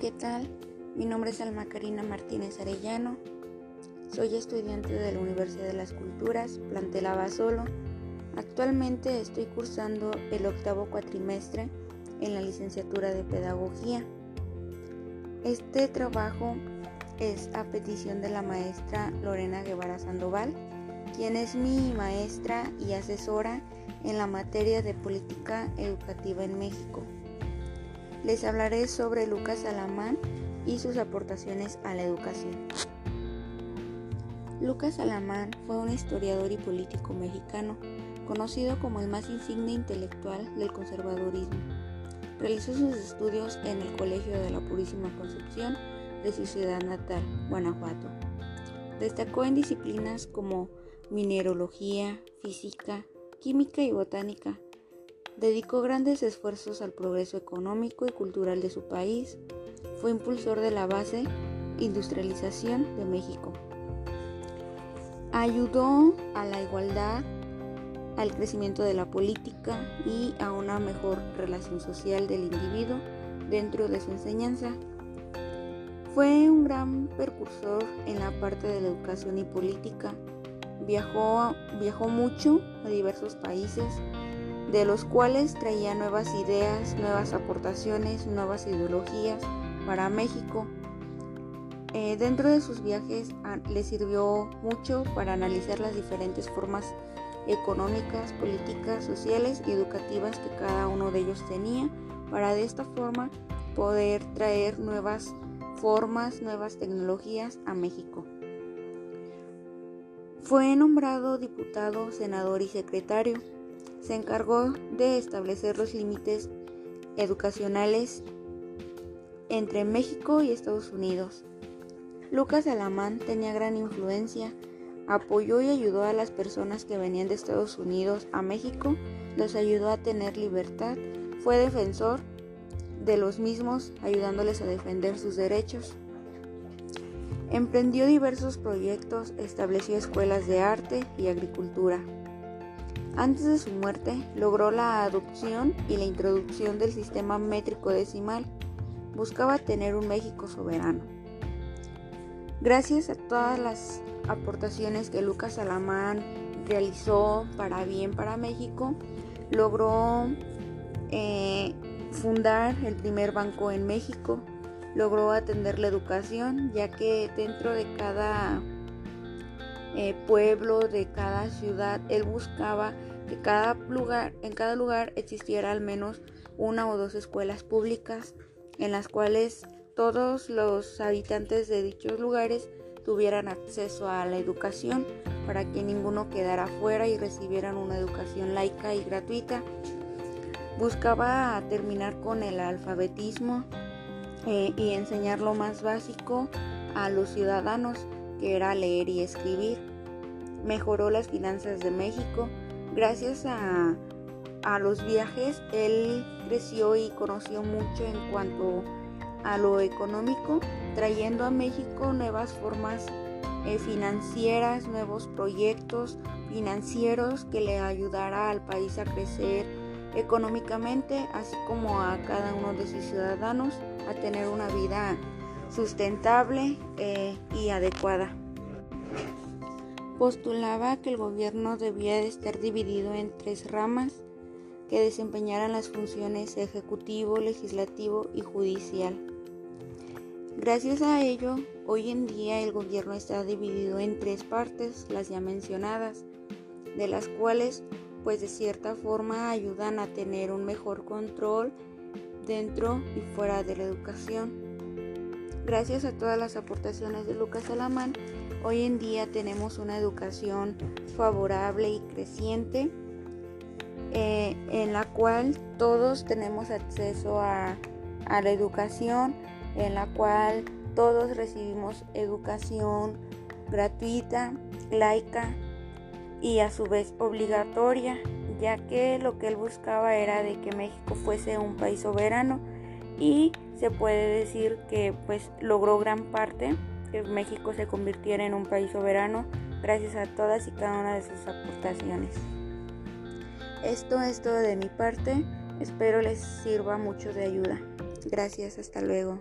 ¿qué tal? Mi nombre es Alma Karina Martínez Arellano. Soy estudiante de la Universidad de las Culturas, plantel Solo. Actualmente estoy cursando el octavo cuatrimestre en la licenciatura de Pedagogía. Este trabajo es a petición de la maestra Lorena Guevara Sandoval, quien es mi maestra y asesora en la materia de política educativa en México. Les hablaré sobre Lucas Alamán y sus aportaciones a la educación. Lucas Alamán fue un historiador y político mexicano, conocido como el más insigne intelectual del conservadurismo. Realizó sus estudios en el Colegio de la Purísima Concepción de su ciudad natal, Guanajuato. Destacó en disciplinas como mineralogía, física, química y botánica. Dedicó grandes esfuerzos al progreso económico y cultural de su país. Fue impulsor de la base industrialización de México. Ayudó a la igualdad, al crecimiento de la política y a una mejor relación social del individuo dentro de su enseñanza. Fue un gran precursor en la parte de la educación y política. Viajó, viajó mucho a diversos países, de los cuales traía nuevas ideas, nuevas aportaciones, nuevas ideologías para México. Eh, dentro de sus viajes le sirvió mucho para analizar las diferentes formas económicas, políticas, sociales y educativas que cada uno de ellos tenía, para de esta forma poder traer nuevas formas, nuevas tecnologías a México. Fue nombrado diputado, senador y secretario. Se encargó de establecer los límites educacionales entre México y Estados Unidos. Lucas Alamán tenía gran influencia, apoyó y ayudó a las personas que venían de Estados Unidos a México, los ayudó a tener libertad, fue defensor de los mismos, ayudándoles a defender sus derechos. Emprendió diversos proyectos, estableció escuelas de arte y agricultura. Antes de su muerte, logró la adopción y la introducción del sistema métrico decimal. Buscaba tener un México soberano. Gracias a todas las aportaciones que Lucas Alamán realizó para bien para México, logró eh, fundar el primer banco en México. Logró atender la educación, ya que dentro de cada eh, pueblo, de cada ciudad, él buscaba que cada lugar, en cada lugar existiera al menos una o dos escuelas públicas en las cuales todos los habitantes de dichos lugares tuvieran acceso a la educación para que ninguno quedara fuera y recibieran una educación laica y gratuita. Buscaba terminar con el alfabetismo eh, y enseñar lo más básico a los ciudadanos, que era leer y escribir. Mejoró las finanzas de México. Gracias a, los viajes, él creció y conoció mucho en cuanto a lo económico, trayendo a México nuevas formas eh, financieras, nuevos proyectos financieros que le ayudara al país a crecer económicamente, así como a cada uno de sus ciudadanos a tener una vida sustentable eh, y adecuada. Postulaba que el gobierno debía de estar dividido en tres ramas que desempeñaran las funciones ejecutivo, legislativo y judicial. Gracias a ello, hoy en día el gobierno está dividido en tres partes, las ya mencionadas, de las cuales pues de cierta forma ayudan a tener un mejor control dentro y fuera de la educación. Gracias a todas las aportaciones de Lucas Alamán, hoy en día tenemos una educación favorable y creciente eh, en la cual todos tenemos acceso a, a la educación, en la cual todos recibimos educación gratuita, laica, y a su vez obligatoria, ya que lo que él buscaba era de que México fuese un país soberano y se puede decir que pues logró gran parte que México se convirtiera en un país soberano gracias a todas y cada una de sus aportaciones. Esto es todo de mi parte, espero les sirva mucho de ayuda. Gracias, hasta luego.